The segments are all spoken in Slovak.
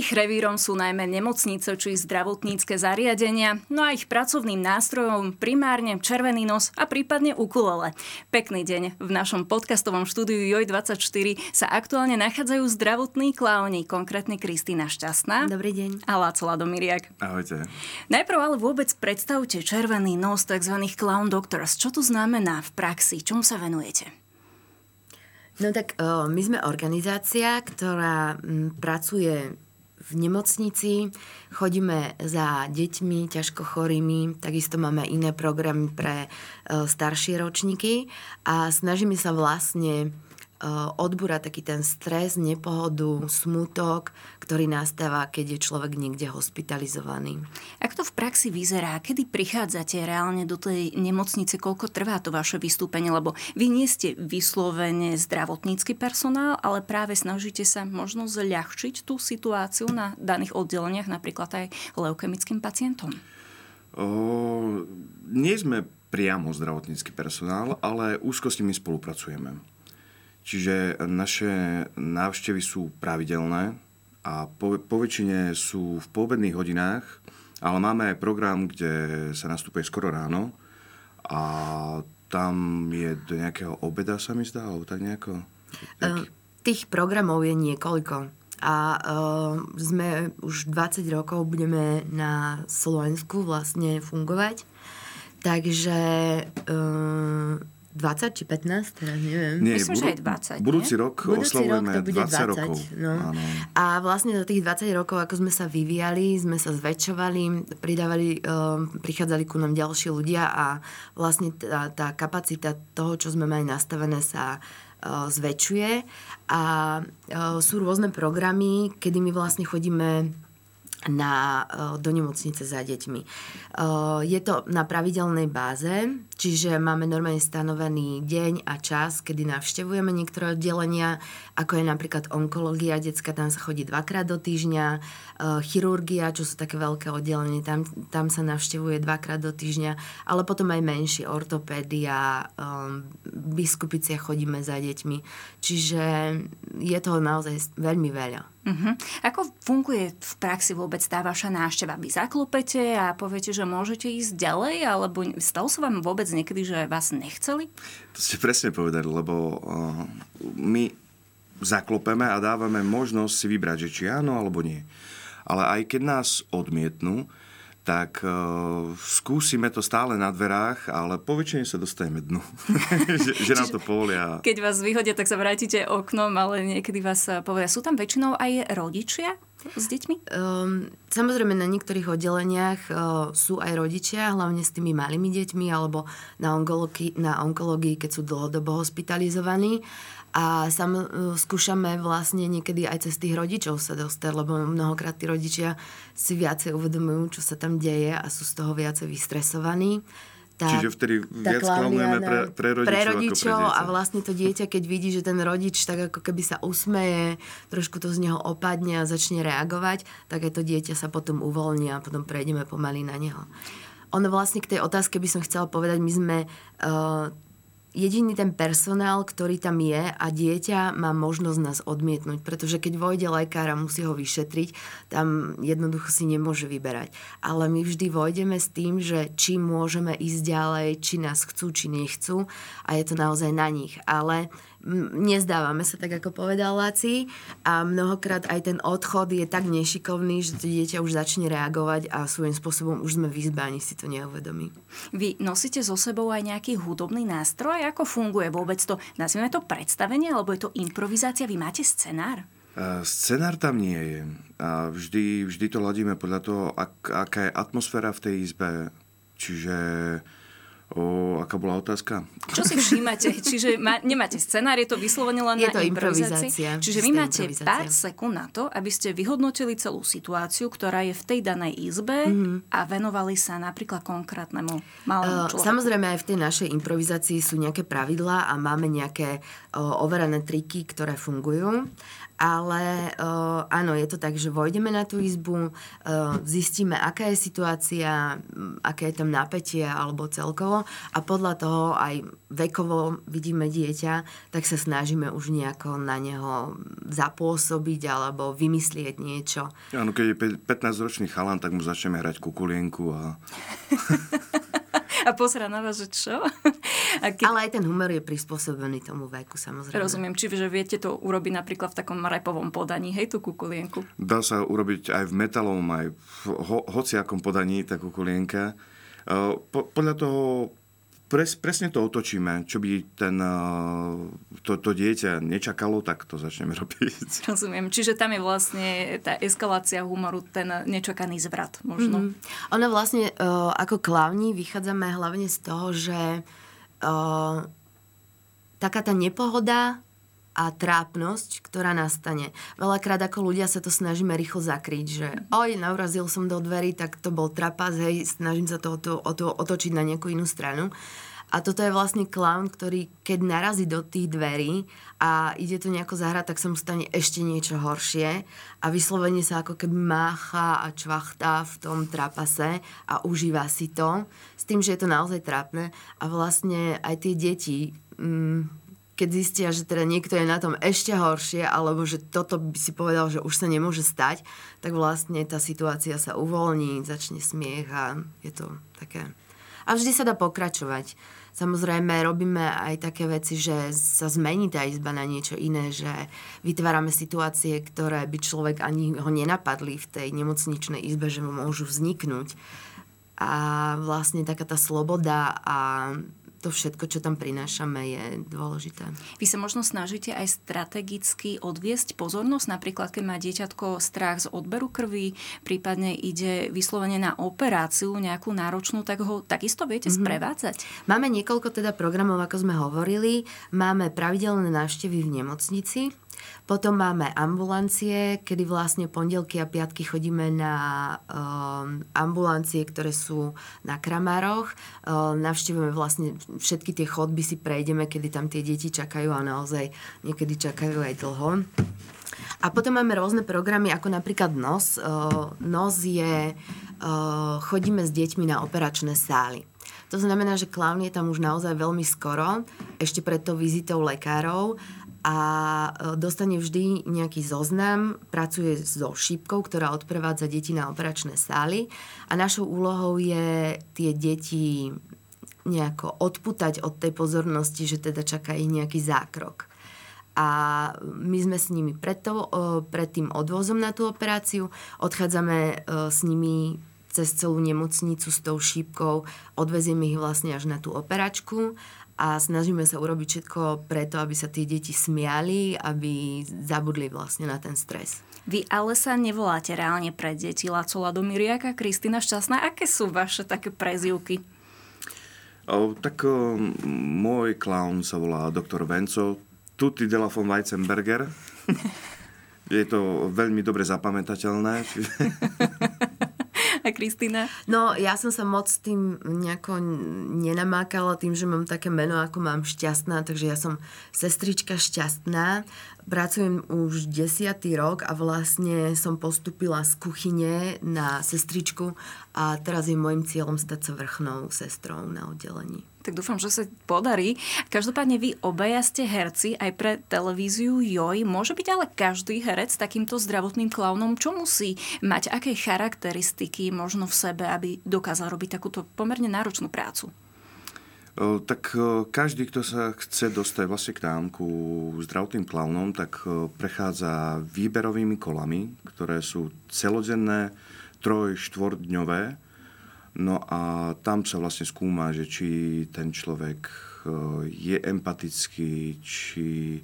Ich revírom sú najmä nemocnice či zdravotnícke zariadenia, no a ich pracovným nástrojom primárne červený nos a prípadne ukulele. Pekný deň. V našom podcastovom štúdiu JOJ24 sa aktuálne nachádzajú zdravotní klauni, konkrétne Kristýna Šťastná. Dobrý deň. A Láco Ladomiriak. Ahojte. Najprv ale vôbec predstavte červený nos tzv. clown doctors. Čo to znamená v praxi? Čomu sa venujete? No tak o, my sme organizácia, ktorá m, pracuje v nemocnici, chodíme za deťmi ťažko chorými, takisto máme iné programy pre e, staršie ročníky. A snažíme sa vlastne odbúra taký ten stres, nepohodu, smutok, ktorý nastáva, keď je človek niekde hospitalizovaný. Ak to v praxi vyzerá, kedy prichádzate reálne do tej nemocnice, koľko trvá to vaše vystúpenie, lebo vy nie ste vyslovene zdravotnícky personál, ale práve snažíte sa možno zľahčiť tú situáciu na daných oddeleniach, napríklad aj leukemickým pacientom? O, nie sme priamo zdravotnícky personál, ale úzko s nimi spolupracujeme. Čiže naše návštevy sú pravidelné a po, po väčšine sú v poobedných hodinách, ale máme aj program, kde sa nastupuje skoro ráno a tam je do nejakého obeda, sa mi zdá, alebo tak nejako? Nejaký... Tých programov je niekoľko. A uh, sme už 20 rokov budeme na Slovensku vlastne fungovať. Takže uh, 20 či 15, teraz neviem. Nie, Myslím, budu, že aj 20. Budúci rok budúci oslavujeme rok to bude 20, 20 rokov. No. A vlastne za tých 20 rokov, ako sme sa vyvíjali, sme sa zväčšovali, pridávali, uh, prichádzali ku nám ďalší ľudia a vlastne tá, tá kapacita toho, čo sme mali nastavené, sa uh, zväčšuje. A uh, sú rôzne programy, kedy my vlastne chodíme na, do nemocnice za deťmi. Je to na pravidelnej báze, čiže máme normálne stanovený deň a čas, kedy navštevujeme niektoré oddelenia, ako je napríklad onkológia detská, tam sa chodí dvakrát do týždňa, chirurgia, čo sú také veľké oddelenie, tam, tam sa navštevuje dvakrát do týždňa, ale potom aj menšie, ortopédia, biskupicia chodíme za deťmi. Čiže je toho naozaj veľmi veľa. Uh-huh. Ako funguje v praxi vôbec tá vaša návšteva? Vy zaklopete a poviete, že môžete ísť ďalej, alebo stalo sa vám vôbec niekedy, že vás nechceli? To ste presne povedali, lebo uh, my zaklopeme a dávame možnosť si vybrať, že či áno alebo nie. Ale aj keď nás odmietnú, tak uh, skúsime to stále na dverách, ale po väčšine sa dostaneme dnu. že, že nám to povolia. Keď vás vyhodia, tak sa vrátite oknom, ale niekedy vás eh, povedia. Sú tam väčšinou aj rodičia? s deťmi? Um, samozrejme, na niektorých oddeleniach uh, sú aj rodičia, hlavne s tými malými deťmi alebo na onkológii, na onkológii keď sú dlhodobo hospitalizovaní. A sam uh, skúšame vlastne niekedy aj cez tých rodičov sa dostať, lebo mnohokrát tí rodičia si viacej uvedomujú, čo sa tam deje a sú z toho viacej vystresovaní. Tá, Čiže vtedy viac klamujeme pre, pre rodičov, pre rodičov ako pre a vlastne to dieťa, keď vidí, že ten rodič tak ako keby sa usmeje, trošku to z neho opadne a začne reagovať, tak aj to dieťa sa potom uvoľní a potom prejdeme pomaly na neho. Ono vlastne k tej otázke by som chcela povedať, my sme uh, jediný ten personál, ktorý tam je a dieťa má možnosť nás odmietnúť, pretože keď vojde lekár a musí ho vyšetriť, tam jednoducho si nemôže vyberať. Ale my vždy vojdeme s tým, že či môžeme ísť ďalej, či nás chcú, či nechcú a je to naozaj na nich. Ale nezdávame sa, tak ako povedal Laci a mnohokrát aj ten odchod je tak nešikovný, že to dieťa už začne reagovať a svojím spôsobom už sme v izbe, ani si to neuvedomí. Vy nosíte so sebou aj nejaký hudobný nástroj? Ako funguje vôbec to, nazvime to predstavenie, alebo je to improvizácia? Vy máte scenár? Uh, scenár tam nie je. A vždy, vždy to ladíme podľa toho, ak, aká je atmosféra v tej izbe. Čiže O, aká bola otázka? Čo si všímate? Čiže ma, nemáte scenár, je to vyslovene len je na to improvizácii. improvizácia. Čiže vy máte pár sekúnd na to, aby ste vyhodnotili celú situáciu, ktorá je v tej danej izbe mm-hmm. a venovali sa napríklad konkrétnemu malému človeku. Samozrejme aj v tej našej improvizácii sú nejaké pravidlá a máme nejaké uh, overené triky, ktoré fungujú. Ale uh, áno, je to tak, že vojdeme na tú izbu, uh, zistíme, aká je situácia, aké je tam napätie alebo celkovo a podľa toho aj vekovo vidíme dieťa, tak sa snažíme už nejako na neho zapôsobiť alebo vymyslieť niečo. Áno, keď je 15-ročný chalan, tak mu začneme hrať kukulienku a... a pozera na vás, že čo? A keď... Ale aj ten humor je prispôsobený tomu veku, samozrejme. Rozumiem, čiže viete to urobiť napríklad v takom repovom podaní, hej, tú kukulienku? Dá sa urobiť aj v metalovom, aj v ho- hociakom podaní tá kukulienka. Po, podľa toho pres, presne to otočíme, čo by ten, to, to dieťa nečakalo, tak to začneme robiť. Rozumiem. Čiže tam je vlastne tá eskalácia humoru, ten nečakaný zvrat možno. Mm-hmm. Ono vlastne uh, ako klavni vychádzame hlavne z toho, že uh, taká tá nepohoda a trápnosť, ktorá nastane. Veľakrát ako ľudia sa to snažíme rýchlo zakryť, že oj, navrazil som do dverí, tak to bol trapas, hej, snažím sa to, to, to otočiť na nejakú inú stranu. A toto je vlastne clown, ktorý keď narazí do tých dverí a ide to nejako zahrať, tak sa mu stane ešte niečo horšie a vyslovene sa ako keby mácha a čvachtá v tom trapase a užíva si to s tým, že je to naozaj trápne a vlastne aj tie deti mm, keď zistia, že teda niekto je na tom ešte horšie, alebo že toto by si povedal, že už sa nemôže stať, tak vlastne tá situácia sa uvoľní, začne smiech a je to také... A vždy sa dá pokračovať. Samozrejme, robíme aj také veci, že sa zmení tá izba na niečo iné, že vytvárame situácie, ktoré by človek ani ho nenapadli v tej nemocničnej izbe, že mu môžu vzniknúť. A vlastne taká tá sloboda a to všetko, čo tam prinášame, je dôležité. Vy sa možno snažíte aj strategicky odviesť pozornosť, napríklad keď má dieťatko strach z odberu krvi, prípadne ide vyslovene na operáciu nejakú náročnú, tak ho takisto viete mm-hmm. sprevádzať? Máme niekoľko teda programov, ako sme hovorili. Máme pravidelné návštevy v nemocnici, potom máme ambulancie, kedy vlastne pondelky a piatky chodíme na um, ambulancie, ktoré sú na Kramároch. Um, navštívime vlastne všetky tie chodby si prejdeme, kedy tam tie deti čakajú a naozaj niekedy čakajú aj dlho. A potom máme rôzne programy, ako napríklad NOS. Uh, NOS je, uh, chodíme s deťmi na operačné sály. To znamená, že klaun je tam už naozaj veľmi skoro, ešte pred tou vizitou lekárov a e, dostane vždy nejaký zoznam, pracuje so šípkou, ktorá odprevádza deti na operačné sály. A našou úlohou je tie deti nejako odputať od tej pozornosti, že teda čaká ich nejaký zákrok. A my sme s nimi pred, to, e, pred tým odvozom na tú operáciu, odchádzame e, s nimi cez celú nemocnicu s tou šípkou, odvezieme ich vlastne až na tú operačku a snažíme sa urobiť všetko preto, aby sa tie deti smiali, aby zabudli vlastne na ten stres. Vy ale sa nevoláte reálne pre deti Laco Ladomiriaka, Kristina Šťastná. Aké sú vaše také prezivky? O, tak o, môj klaun sa volá doktor Venco, Tutti della von Weizenberger. Je to veľmi dobre zapamätateľné. Kristýna? No, ja som sa moc tým nejako nenamákala tým, že mám také meno, ako mám šťastná, takže ja som sestrička šťastná. Pracujem už desiatý rok a vlastne som postupila z kuchyne na sestričku a teraz je môjim cieľom stať sa vrchnou sestrou na oddelení tak dúfam, že sa podarí. Každopádne vy obaja ste herci aj pre televíziu Joj. Môže byť ale každý herec takýmto zdravotným klaunom? Čo musí mať? Aké charakteristiky možno v sebe, aby dokázal robiť takúto pomerne náročnú prácu? Tak každý, kto sa chce dostať vlastne k nám, ku zdravotným klaunom, tak prechádza výberovými kolami, ktoré sú celodenné, troj, štvordňové No a tam sa vlastne skúma, že či ten človek je empatický, či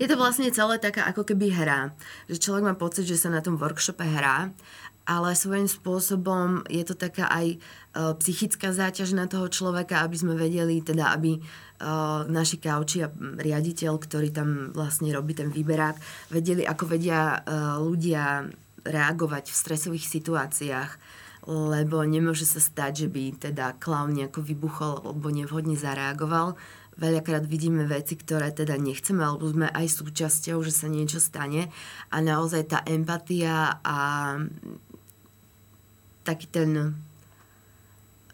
Je to vlastne celé taká ako keby hra. Že človek má pocit, že sa na tom workshope hrá, ale svojím spôsobom je to taká aj e, psychická záťaž na toho človeka, aby sme vedeli, teda aby e, naši kauči a riaditeľ, ktorý tam vlastne robí ten výberák, vedeli, ako vedia e, ľudia reagovať v stresových situáciách lebo nemôže sa stať, že by teda klaun nejako vybuchol alebo nevhodne zareagoval. Veľakrát vidíme veci, ktoré teda nechceme, alebo sme aj súčasťou, že sa niečo stane a naozaj tá empatia a taký ten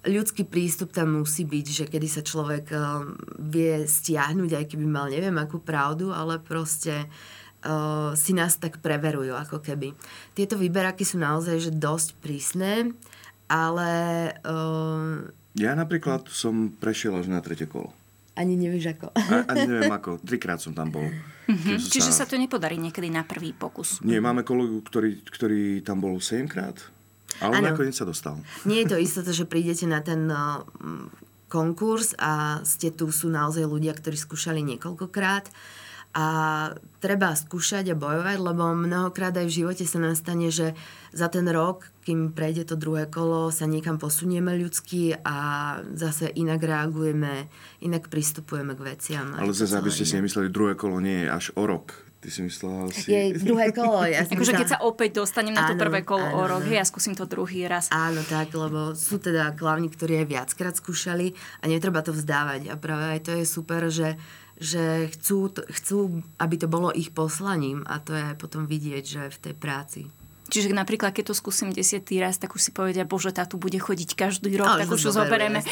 ľudský prístup tam musí byť, že kedy sa človek uh, vie stiahnuť, aj keby mal neviem akú pravdu, ale proste uh, si nás tak preverujú ako keby. Tieto výberaky sú naozaj že dosť prísne, ale... Uh, ja napríklad som prešiel až na tretie kolo. Ani nevieš ako. A, ani neviem ako. Trikrát som tam bol. Mm-hmm. Čiže sa... sa to nepodarí niekedy na prvý pokus. Nie, máme kolegu, ktorý, ktorý tam bol 7 krát ale ano. nakoniec sa dostal. Nie je to istota, že prídete na ten uh, konkurs a ste tu sú naozaj ľudia, ktorí skúšali niekoľkokrát a treba skúšať a bojovať, lebo mnohokrát aj v živote sa nastane, že za ten rok, kým prejde to druhé kolo, sa niekam posunieme ľudsky a zase inak reagujeme, inak pristupujeme k veciam. Ale zase, aby ste si nemysleli, druhé kolo nie je až o rok. Ty si myslela si... Je druhé kolo. Ja akože keď sa opäť dostanem na to prvé kolo áno, o rok, ja skúsim to druhý raz. Áno, tak, lebo sú teda klavni, ktorí aj viackrát skúšali a netreba to vzdávať. A práve aj to je super, že že chcú, chcú, aby to bolo ich poslaním a to je potom vidieť, že v tej práci. Čiže napríklad, keď to skúsim desiatý raz, tak už si povedia, bože, tá tu bude chodiť každý rok, Ale tak už ho zoberieme.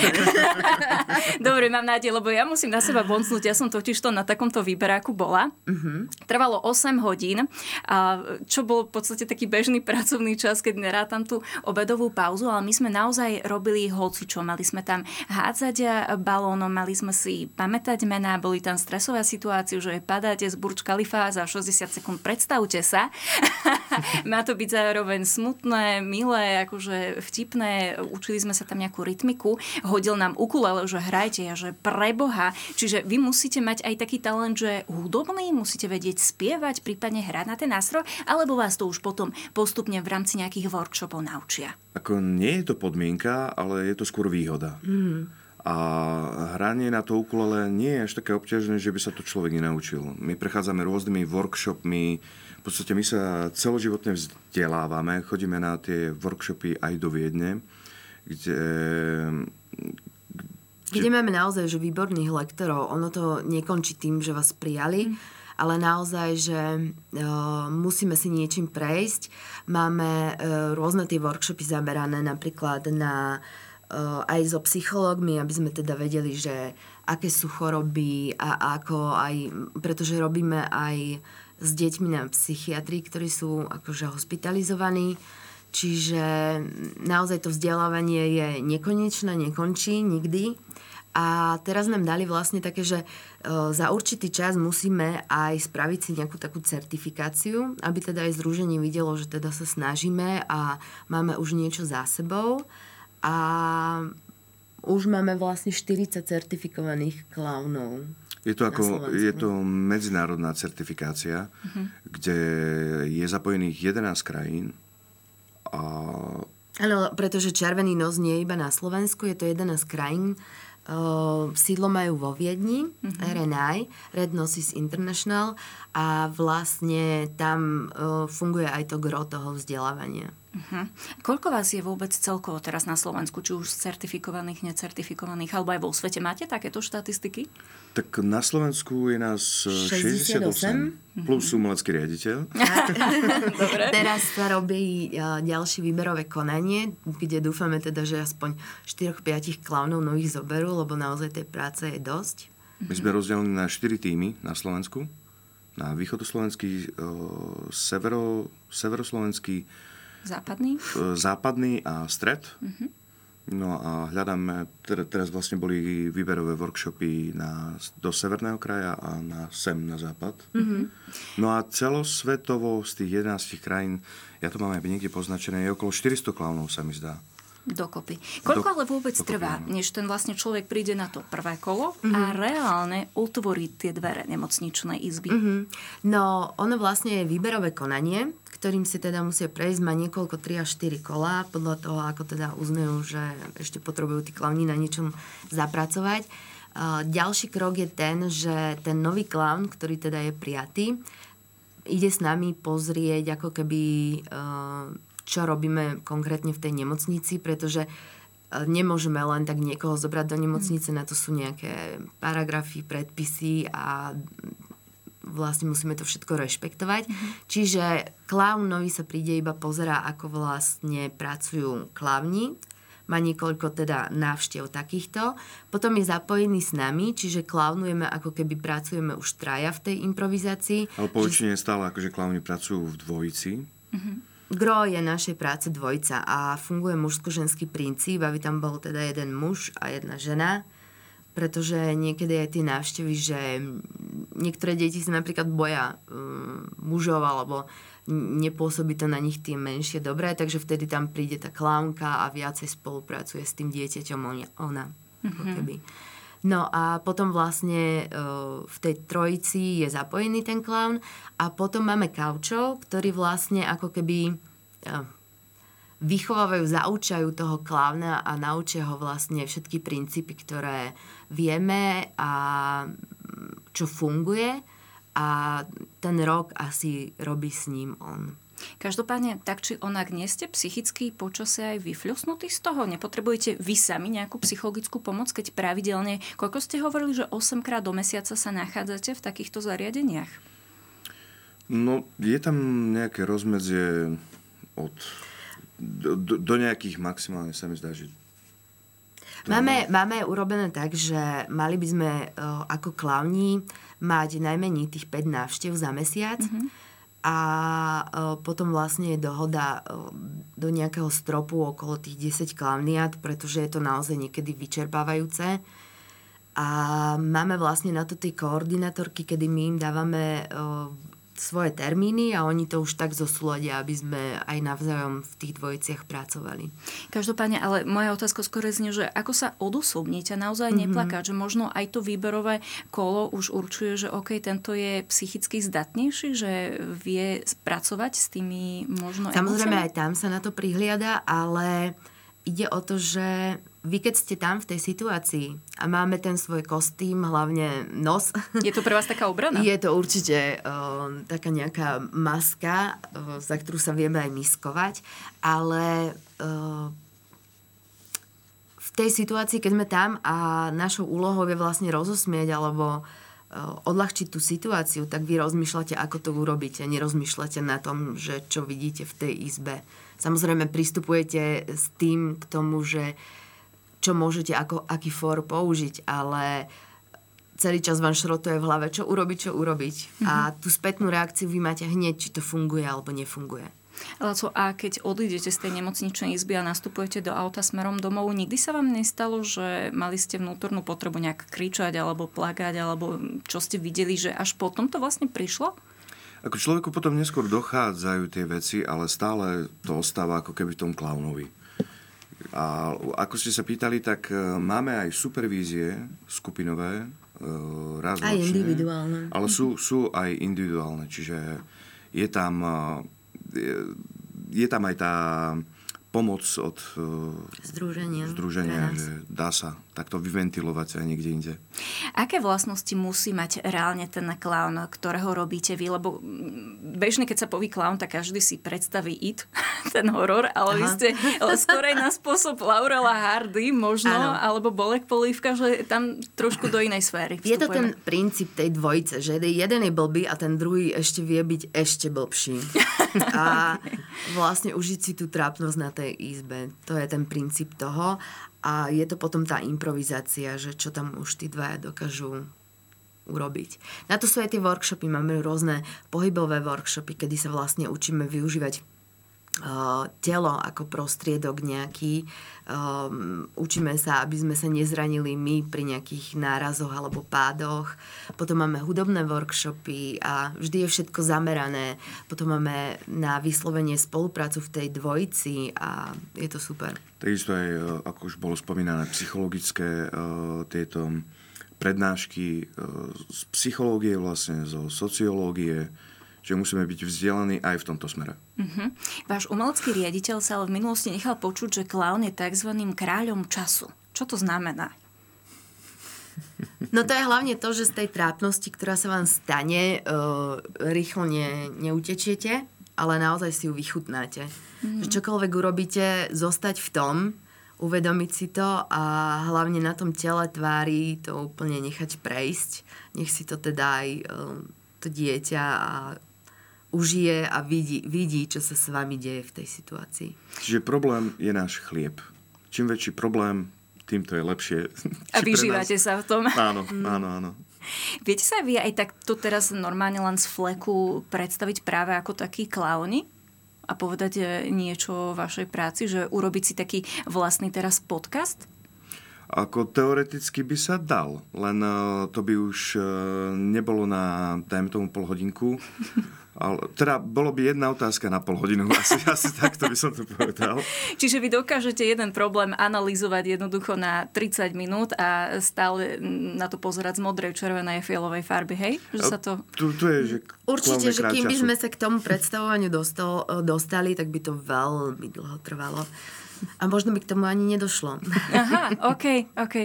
Dobre, mám nádej, lebo ja musím na seba boncnúť. Ja som totiž to na takomto výberáku bola. Uh-huh. Trvalo 8 hodín, čo bol v podstate taký bežný pracovný čas, keď nerátam tú obedovú pauzu, ale my sme naozaj robili hocičo. Mali sme tam hádzať balónom, mali sme si pamätať mená, boli tam stresové situácie, že padáte z Burč Khalifa za 60 sekúnd. Predstavte sa. Má to byť zároveň smutné, milé, akože vtipné. Učili sme sa tam nejakú rytmiku. Hodil nám ukulele, že hrajte ja, že preboha. Čiže vy musíte mať aj taký talent, že hudobný, musíte vedieť spievať, prípadne hrať na ten nástroj, alebo vás to už potom postupne v rámci nejakých workshopov naučia? Ako nie je to podmienka, ale je to skôr výhoda. Mm. A hranie na to ukulele nie je až také obťažné, že by sa to človek nenaučil. My prechádzame rôznymi workshopmi, v podstate my sa celoživotne vzdelávame, chodíme na tie workshopy aj do Viedne, kde kde máme naozaj že výborných lektorov. Ono to nekončí tým, že vás prijali, mm. ale naozaj, že uh, musíme si niečím prejsť. Máme uh, rôzne tie workshopy zamerané napríklad na uh, aj so psychológmi, aby sme teda vedeli, že aké sú choroby a ako aj, pretože robíme aj s deťmi na psychiatrii, ktorí sú akože hospitalizovaní. Čiže naozaj to vzdelávanie je nekonečné, nekončí nikdy. A teraz nám dali vlastne také, že e, za určitý čas musíme aj spraviť si nejakú takú certifikáciu, aby teda aj združenie videlo, že teda sa snažíme a máme už niečo za sebou. A už máme vlastne 40 certifikovaných klaunov. Je to, ako, je to medzinárodná certifikácia, uh-huh. kde je zapojených 11 krajín. A... Áno, pretože Červený nos nie je iba na Slovensku, je to 11 krajín. Uh, sídlo majú vo Viedni, uh-huh. RNI, Red Noses International a vlastne tam uh, funguje aj to gro toho vzdelávania. Uh-huh. Koľko vás je vôbec celkovo teraz na Slovensku, či už certifikovaných, necertifikovaných, alebo aj vo svete? Máte takéto štatistiky? Tak na Slovensku je nás 68, 68 plus umelecký riaditeľ. Dobre. Teraz sa robí ďalšie výberové konanie, kde dúfame teda, že aspoň 4-5 klaunov nových zoberú, lebo naozaj tej práce je dosť. My sme rozdelení na 4 týmy na Slovensku. Na východoslovenský, severo, severoslovenský, Západný? Západný a stred. Uh-huh. No a hľadáme, teraz vlastne boli výberové workshopy na, do severného kraja a na sem, na západ. Uh-huh. No a celosvetovo z tých 11 krajín, ja to mám aj niekde poznačené, je okolo 400 klaunov sa mi zdá. Dokopy. Koľko Do- ale vôbec dokopy, trvá, áno. než ten vlastne človek príde na to prvé kolo a reálne otvorí tie dvere nemocničnej izby? No, ono vlastne je výberové konanie, ktorým si teda musia prejsť, má niekoľko 3 až 4 kola, podľa toho, ako teda uznajú, že ešte potrebujú tí klauni na niečom zapracovať. Ďalší krok je ten, že ten nový klaun, ktorý teda je prijatý, ide s nami pozrieť ako keby, uh, čo robíme konkrétne v tej nemocnici, pretože uh, nemôžeme len tak niekoho zobrať do nemocnice, na to sú nejaké paragrafy, predpisy a vlastne musíme to všetko rešpektovať. Čiže klaunovi sa príde iba pozerá, ako vlastne pracujú klavni. Má niekoľko teda návštev takýchto. Potom je zapojený s nami, čiže klaunujeme ako keby pracujeme už traja v tej improvizácii. Ale poväčšine stále akože klauni pracujú v dvojici. Gro je našej práce dvojica a funguje mužsko-ženský princíp, aby tam bol teda jeden muž a jedna žena, pretože niekedy aj tie návštevy, že niektoré deti sa napríklad boja um, mužov alebo nepôsobí to na nich tie menšie dobré, takže vtedy tam príde tá klaunka a viacej spolupracuje s tým dieťaťom on- ona. Ako keby. No a potom vlastne e, v tej trojici je zapojený ten klaun a potom máme kaučov, ktorí vlastne ako keby e, vychovávajú, zaučajú toho klauna a naučia ho vlastne všetky princípy, ktoré vieme a mm, čo funguje a ten rok asi robí s ním on. Každopádne, tak či onak nie ste psychicky počase aj vyfľusnutí z toho? Nepotrebujete vy sami nejakú psychologickú pomoc, keď pravidelne, koľko ste hovorili, že 8 krát do mesiaca sa nachádzate v takýchto zariadeniach? No, je tam nejaké rozmedzie od... Do, do, do nejakých maximálne sa mi zdá, že... Máme, máme urobené tak, že mali by sme uh, ako klauni mať najmenej tých 5 návštev za mesiac mm-hmm. a uh, potom vlastne je dohoda uh, do nejakého stropu okolo tých 10 klauniat, pretože je to naozaj niekedy vyčerpávajúce. A máme vlastne na to tie koordinátorky, kedy my im dávame uh, svoje termíny a oni to už tak zosúladia, aby sme aj navzájom v tých dvojiciach pracovali. Každopádne, ale moja otázka skôr znie, že ako sa odosobníte, naozaj mm-hmm. neplakať, že možno aj to výberové kolo už určuje, že OK, tento je psychicky zdatnejší, že vie pracovať s tými možno Samozrejme emóciami? aj tam sa na to prihliada, ale ide o to, že vy keď ste tam v tej situácii a máme ten svoj kostým, hlavne nos, Je to pre vás taká obrana? je to určite uh, taká nejaká maska, uh, za ktorú sa vieme aj miskovať, ale uh, v tej situácii, keď sme tam a našou úlohou je vlastne rozosmieť alebo uh, odľahčiť tú situáciu, tak vy rozmýšľate, ako to urobíte. Nerozmýšľate na tom, že čo vidíte v tej izbe. Samozrejme, pristupujete s tým k tomu, že čo môžete, ako, aký for použiť, ale celý čas vám šrotuje v hlave, čo urobiť, čo urobiť. Mm-hmm. A tú spätnú reakciu vy máte hneď, či to funguje alebo nefunguje. Laco, a keď odídete z tej nemocničnej izby a nastupujete do auta smerom domov, nikdy sa vám nestalo, že mali ste vnútornú potrebu nejak kričať alebo plakať, alebo čo ste videli, že až potom to vlastne prišlo? Ako človeku potom neskôr dochádzajú tie veci, ale stále to ostáva ako keby v tom klaunovi. A ako ste sa pýtali, tak e, máme aj supervízie skupinové, e, raz Aj ročne, individuálne. Ale sú, sú aj individuálne, čiže je tam, e, je, je tam aj tá pomoc od e, Združenia. združenia, že dá sa takto vyventilovať aj niekde inde. Aké vlastnosti musí mať reálne ten klaun, ktorého robíte vy? Lebo mm, bežne, keď sa poví klaun, tak každý si predstaví it, ten horor, ale vy Aha. ste skorej na spôsob Laurela Hardy možno, Áno. alebo Bolek Polívka, že tam trošku do inej sféry Je to ten vstupujeme. princíp tej dvojice, že jeden je blbý a ten druhý ešte vie byť ešte blbší. A vlastne užiť si tú trápnosť na tej izbe. To je ten princíp toho. A je to potom tá improvizácia, že čo tam už tí dvaja dokážu urobiť. Na to sú aj tie workshopy. Máme rôzne pohybové workshopy, kedy sa vlastne učíme využívať telo ako prostriedok nejaký. Um, učíme sa, aby sme sa nezranili my pri nejakých nárazoch alebo pádoch. Potom máme hudobné workshopy a vždy je všetko zamerané. Potom máme na vyslovenie spoluprácu v tej dvojici a je to super. Takisto aj, e, ako už bolo spomínané, psychologické uh, tieto prednášky z psychológie, vlastne zo sociológie, že musíme byť vzdelaní aj v tomto smere. Uh-huh. Váš umelecký riaditeľ sa ale v minulosti nechal počuť, že klaun je tzv. kráľom času. Čo to znamená? No to je hlavne to, že z tej trápnosti, ktorá sa vám stane, uh, rýchlo ne, neutečiete, ale naozaj si ju vychutnáte. Mm. Že čokoľvek urobíte, zostať v tom, uvedomiť si to a hlavne na tom tele tvári to úplne nechať prejsť. Nech si to teda aj uh, to dieťa a užije a vidí, vidí, čo sa s vami deje v tej situácii. Čiže problém je náš chlieb. Čím väčší problém, tým to je lepšie. A vyžívate sa v tom. Áno, áno, áno. Viete sa vy aj tak to teraz normálne len z fleku predstaviť práve ako taký klauni? A povedať eh, niečo o vašej práci, že urobiť si taký vlastný teraz podcast? Ako teoreticky by sa dal, len uh, to by už uh, nebolo na, dajme tomu, pol hodinku. Ale, teda bolo by jedna otázka na pol hodinu, asi, asi takto by som to povedal. Čiže vy dokážete jeden problém analyzovať jednoducho na 30 minút a stále na to pozerať z modrej, červenej a fialovej farby, hej? Že sa to... Tu, tu je, že Určite, že kým by sme sa k tomu predstavovaniu dostal, dostali, tak by to veľmi dlho trvalo. A možno by k tomu ani nedošlo. Aha, OK, OK.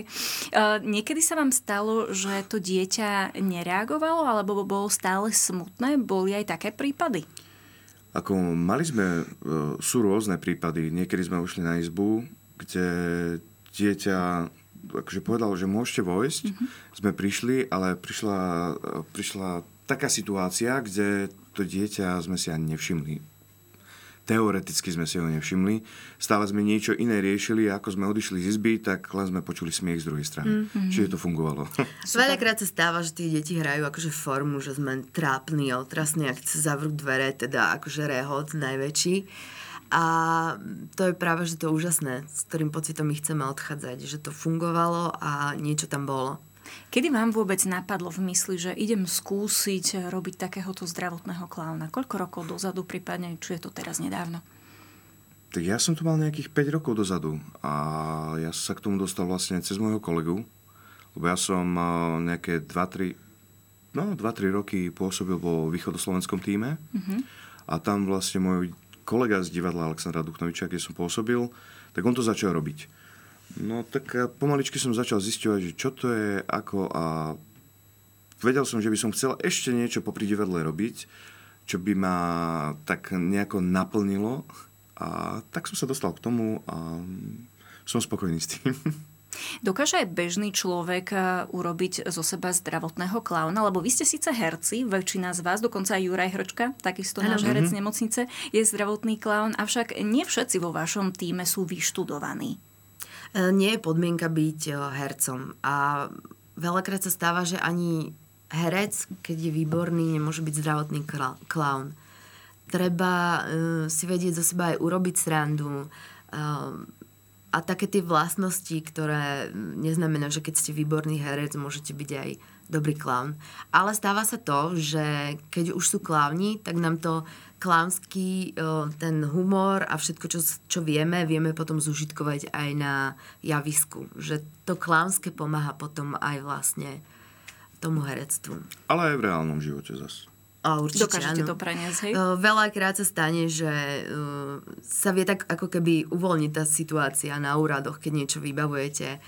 Uh, niekedy sa vám stalo, že to dieťa nereagovalo, alebo bolo stále smutné? Boli aj také prípady? Ako mali sme, uh, sú rôzne prípady. Niekedy sme ušli na izbu, kde dieťa akože povedalo, že môžete vojsť. Mm-hmm. Sme prišli, ale prišla, prišla taká situácia, kde to dieťa sme si ani nevšimli teoreticky sme si ho nevšimli. Stále sme niečo iné riešili a ako sme odišli z izby, tak len sme počuli smiech z druhej strany. Mm-hmm. Čiže to fungovalo. Veľakrát sa stáva, že tí deti hrajú akože formu, že sme trápni, otrasní, ak chce zavrúť dvere, teda akože rehot najväčší. A to je práve, že to úžasné, s ktorým pocitom my chceme odchádzať, že to fungovalo a niečo tam bolo. Kedy vám vôbec napadlo v mysli, že idem skúsiť robiť takéhoto zdravotného klauna? Koľko rokov dozadu, prípadne, či je to teraz nedávno? Tak ja som tu mal nejakých 5 rokov dozadu a ja sa k tomu dostal vlastne cez môjho kolegu, lebo ja som nejaké 2-3 no, 2-3 roky pôsobil vo východoslovenskom týme uh-huh. a tam vlastne môj kolega z divadla Alexandra Duchnoviča, kde som pôsobil, tak on to začal robiť. No tak pomaličky som začal zisťovať, že čo to je, ako a vedel som, že by som chcel ešte niečo popri divadle robiť, čo by ma tak nejako naplnilo a tak som sa dostal k tomu a som spokojný s tým. Dokáže aj bežný človek eh, urobiť zo seba zdravotného klauna? Lebo vy ste síce herci, väčšina z vás, dokonca aj Juraj Hrčka, takisto náš herec mm-hmm. nemocnice, je zdravotný klaun, avšak nie všetci vo vašom týme sú vyštudovaní. E, nie je podmienka byť e, hercom. A veľakrát sa stáva, že ani herec, keď je výborný, nemôže byť zdravotný klaun. Treba uh, si vedieť zo seba aj urobiť srandu. A také tie vlastnosti, ktoré neznamená, že keď ste výborný herec, môžete byť aj dobrý klaun. Ale stáva sa to, že keď už sú klauni, tak nám to klámsky ten humor a všetko, čo, čo vieme, vieme potom zužitkovať aj na javisku. Že to klámske pomáha potom aj vlastne tomu herectvu. Ale aj v reálnom živote zase. A určite, Dokážete áno. to preniesť, hej? Veľakrát sa stane, že sa vie tak ako keby uvoľniť tá situácia na úradoch, keď niečo vybavujete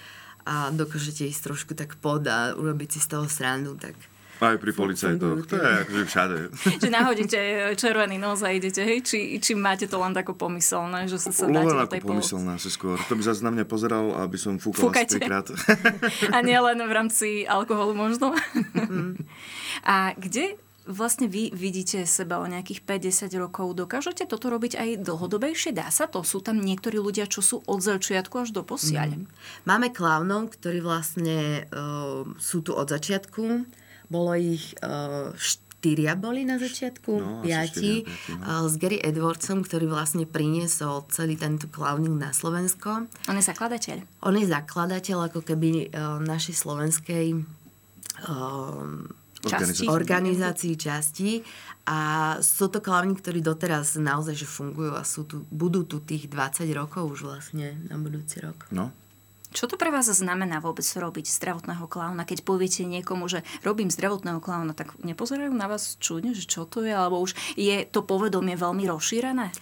a dokážete ísť trošku tak pod a urobiť si z toho srandu, tak aj pri policajtoch, to je akože všade. Že nahodíte červený nos a idete, hej? Či, či máte to len tako pomyselné, že sa, sa dáte do tej pomyselné asi skôr. To by zase na mňa pozeral, aby som fúkal asi A nie len v rámci alkoholu možno. a kde vlastne vy vidíte seba o nejakých 50 rokov? Dokážete toto robiť aj dlhodobejšie? Dá sa to? Sú tam niektorí ľudia, čo sú od začiatku až do posiaľ? Mm. Máme klaunov, ktorí vlastne uh, sú tu od začiatku bolo ich uh, štyria boli na začiatku, No, piati, no. uh, s Gary Edwardsom, ktorý vlastne priniesol celý tento clowning na Slovensko. On je zakladateľ. On je zakladateľ ako keby uh, našej slovenskej um, Časti. organizácii časti a sú to klavni, ktorí doteraz naozaj že fungujú a sú tu, budú tu tých 20 rokov už vlastne na budúci rok. No, Čo to pre vás znamená vôbec robiť zdravotného klauna? Keď poviete niekomu, že robím zdravotného klauna, tak nepozerajú na vás čudne, že čo to je? Alebo už je to povedomie veľmi rozšírené?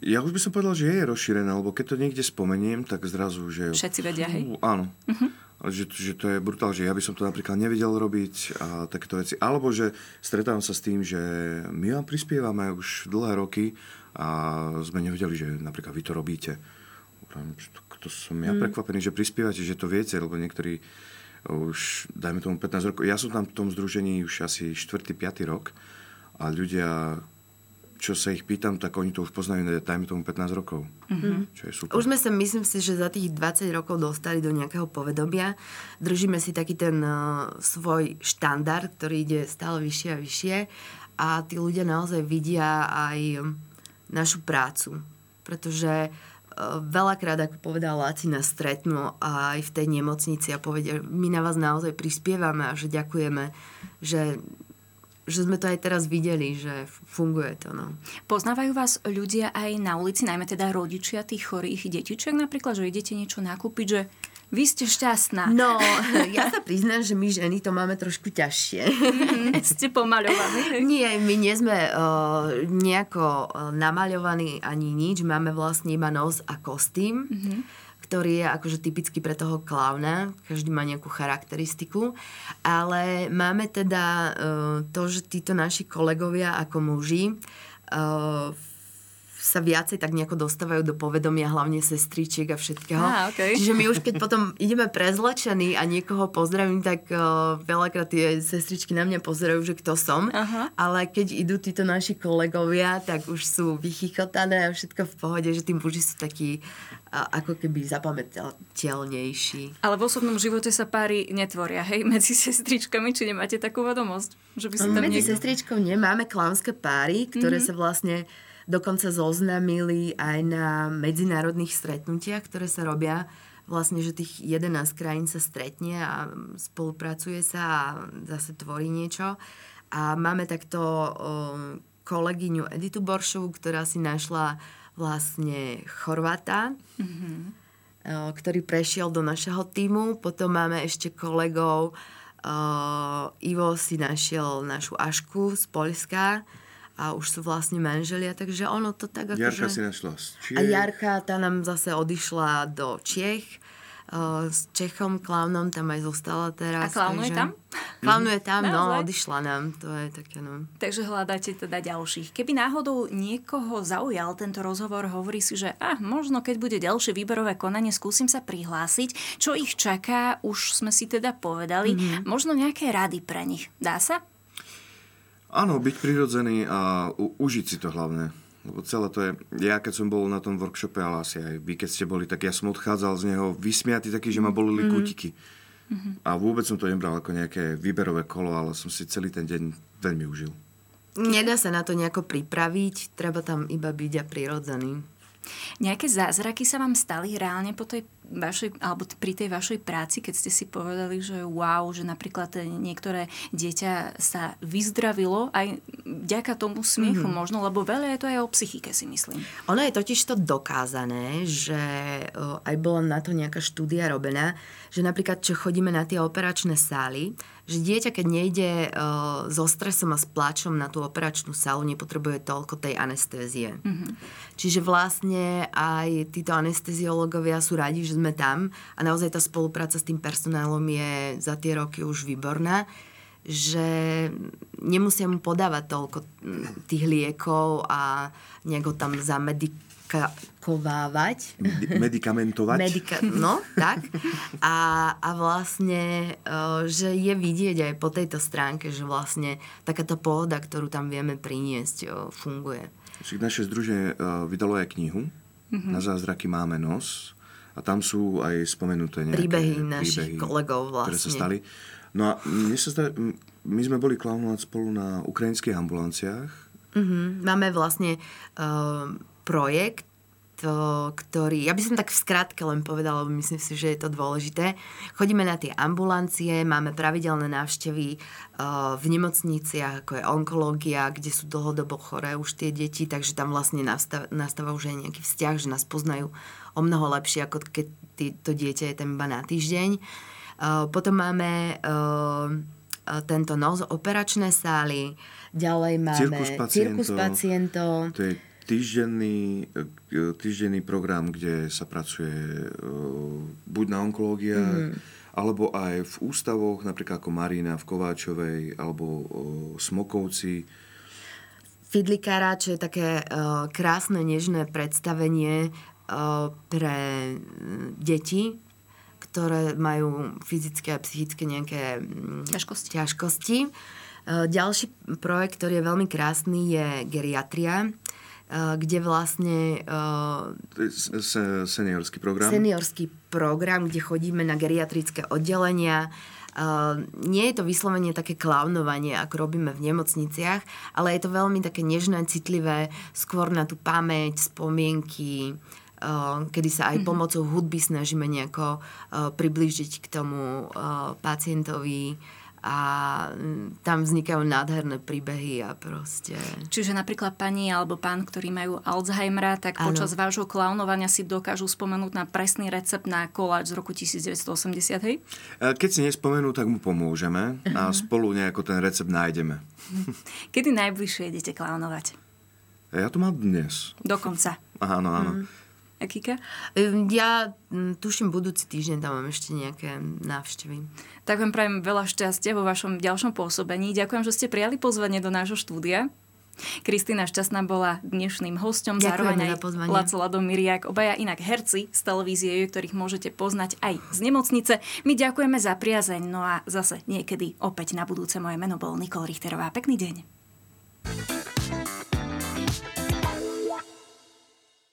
Ja už by som povedal, že je rozšírené, lebo keď to niekde spomeniem, tak zrazu, že... Všetci vedia, hej? Fú, Áno. Ale Že, že to je brutál, že ja by som to napríklad nevedel robiť a takéto veci. Alebo že stretávam sa s tým, že my vám prispievame už dlhé roky a sme nevedeli, že napríklad vy to robíte. To, som ja prekvapený, že prispievate, že to viete, lebo niektorí už, dajme tomu 15 rokov. Ja som tam v tom združení už asi 4. 5. rok a ľudia, čo sa ich pýtam, tak oni to už poznajú, dajme tomu 15 rokov. Čo je super. Už sme sa, myslím si, že za tých 20 rokov dostali do nejakého povedomia. Držíme si taký ten uh, svoj štandard, ktorý ide stále vyššie a vyššie a tí ľudia naozaj vidia aj našu prácu. Pretože uh, veľakrát, ako povedal Láci, nás stretnú aj v tej nemocnici a povedia, my na vás naozaj prispievame a že ďakujeme, že že sme to aj teraz videli, že funguje to. No. Poznávajú vás ľudia aj na ulici, najmä teda rodičia tých chorých detičiek napríklad, že idete niečo nakúpiť, že vy ste šťastná. No, ja sa priznám, že my ženy to máme trošku ťažšie. ste pomaľovaní. Nie, my nie sme uh, nejako uh, namaľovaní ani nič. Máme vlastne iba nos a kostým, ktorý je akože typický pre toho klauna. Každý má nejakú charakteristiku. Ale máme teda uh, to, že títo naši kolegovia ako muži uh, sa viacej tak nejako dostávajú do povedomia, hlavne sestričiek a všetkého. Á, okej. Čiže my už keď potom ideme prezlečení a niekoho pozdravím, tak uh, veľakrát tie sestričky na mňa pozerajú, že kto som. Aha. Ale keď idú títo naši kolegovia, tak už sú vychychotané a všetko v pohode, že tí muži sú takí uh, ako keby zapamätateľnejší. Ale v osobnom živote sa páry netvoria, hej, medzi sestričkami, či nemáte takú vedomosť? Že by si tam Medzi niekto... sestričkou nemáme klaunské páry, ktoré mm-hmm. sa vlastne dokonca zoznamili aj na medzinárodných stretnutiach, ktoré sa robia vlastne, že tých 11 krajín sa stretne a spolupracuje sa a zase tvorí niečo. A máme takto kolegyňu Editu Boršovu, ktorá si našla vlastne Chorvata, mm-hmm. ktorý prešiel do našeho týmu. Potom máme ešte kolegov, Ivo si našiel našu Ašku z Polska a už sú vlastne manželia, takže ono to tak ako Jarka že... si našla z Čiech. A Jarka, tá nám zase odišla do Čiech. Uh, s Čechom, klaunom tam aj zostala teraz. A klaunuje takže... tam? Klaunuje tam, no, Naozaj? odišla nám. To je také, no. Takže hľadáte teda ďalších. Keby náhodou niekoho zaujal tento rozhovor, hovorí si, že ah, možno keď bude ďalšie výberové konanie, skúsim sa prihlásiť. Čo ich čaká, už sme si teda povedali. Mm-hmm. Možno nejaké rady pre nich. Dá sa? Áno, byť prirodzený a u- užiť si to hlavne. Lebo celé to je... Ja keď som bol na tom workshope, ale asi aj vy keď ste boli, tak ja som odchádzal z neho vysmiatý taký, že ma bolili mm-hmm. kútiky. Mm-hmm. A vôbec som to nebral ako nejaké výberové kolo, ale som si celý ten deň veľmi užil. Nedá sa na to nejako pripraviť, treba tam iba byť a prirodzený. Nejaké zázraky sa vám stali reálne po tej vašej, alebo pri tej vašej práci, keď ste si povedali, že wow, že napríklad niektoré dieťa sa vyzdravilo aj vďaka tomu smiechu mm-hmm. možno, lebo veľa je to aj o psychike, si myslím. Ono je totiž to dokázané, že o, aj bola na to nejaká štúdia robená, že napríklad, čo chodíme na tie operačné sály, že dieťa, keď nejde o, so stresom a s pláčom na tú operačnú sálu, nepotrebuje toľko tej anestézie. Mm-hmm. Čiže vlastne aj títo anesteziológovia sú radi, že sme tam a naozaj tá spolupráca s tým personálom je za tie roky už výborná že nemusia mu podávať toľko mm, tých liekov a nejak ho tam zamedikakovávať. Medi- medikamentovať. Medika- no, tak. A, a vlastne, uh, že je vidieť aj po tejto stránke, že vlastne takáto pohoda, ktorú tam vieme priniesť, uh, funguje. Však naše združenie uh, vydalo aj knihu. Mm-hmm. Na zázraky máme nos. A tam sú aj spomenuté nejaké Príbehy našich kolegov ktoré sa vlastne. stali. No a mne sa zdá, my sme boli klaunovať spolu na ukrajinských ambulanciách. Uh-huh. Máme vlastne uh, projekt, ktorý, ja by som tak v skratke len povedala, lebo myslím si, že je to dôležité. Chodíme na tie ambulancie, máme pravidelné návštevy uh, v nemocniciach, ako je onkológia, kde sú dlhodobo choré už tie deti, takže tam vlastne nastáva už aj nejaký vzťah, že nás poznajú o mnoho lepšie, ako keď to dieťa je tam iba na týždeň. Uh, potom máme uh, tento nos, operačné sály, ďalej máme cirkus pacientov. Cirkus pacientov. To je týždenný, e, týždenný program, kde sa pracuje e, buď na onkológiách, mm. alebo aj v ústavoch, napríklad ako Marina v Kováčovej, alebo Smokovci. Fidlikára, čo je také uh, krásne, nežné predstavenie uh, pre deti, ktoré majú fyzické a psychické nejaké ťažkosti. ťažkosti. Ďalší projekt, ktorý je veľmi krásny, je geriatria kde vlastne... Uh, seniorský program. Seniorský program, kde chodíme na geriatrické oddelenia. Uh, nie je to vyslovene také klaunovanie, ako robíme v nemocniciach, ale je to veľmi také nežné, citlivé, skôr na tú pamäť, spomienky, kedy sa aj mm-hmm. pomocou hudby snažíme nejako priblížiť k tomu pacientovi a mm, tam vznikajú nádherné príbehy a proste... Čiže napríklad pani alebo pán, ktorí majú Alzheimera, tak ano. počas vášho klaunovania si dokážu spomenúť na presný recept na koláč z roku 1980, hej? Keď si nespomenú, tak mu pomôžeme a mhm. spolu nejako ten recept nájdeme. Kedy najbližšie idete klaunovať? Ja to mám dnes. Dokonca. Áno, áno. Mm. A Kika? Ja tuším, budúci týždeň tam mám ešte nejaké návštevy. Tak vám prajem veľa šťastia vo vašom ďalšom pôsobení. Ďakujem, že ste prijali pozvanie do nášho štúdia. Kristýna Šťastná bola dnešným hostom, zároveň aj Laco Ladomiriak, obaja inak herci z televízie, ktorých môžete poznať aj z nemocnice. My ďakujeme za priazeň, no a zase niekedy opäť na budúce moje meno bol Nikol Richterová. Pekný deň.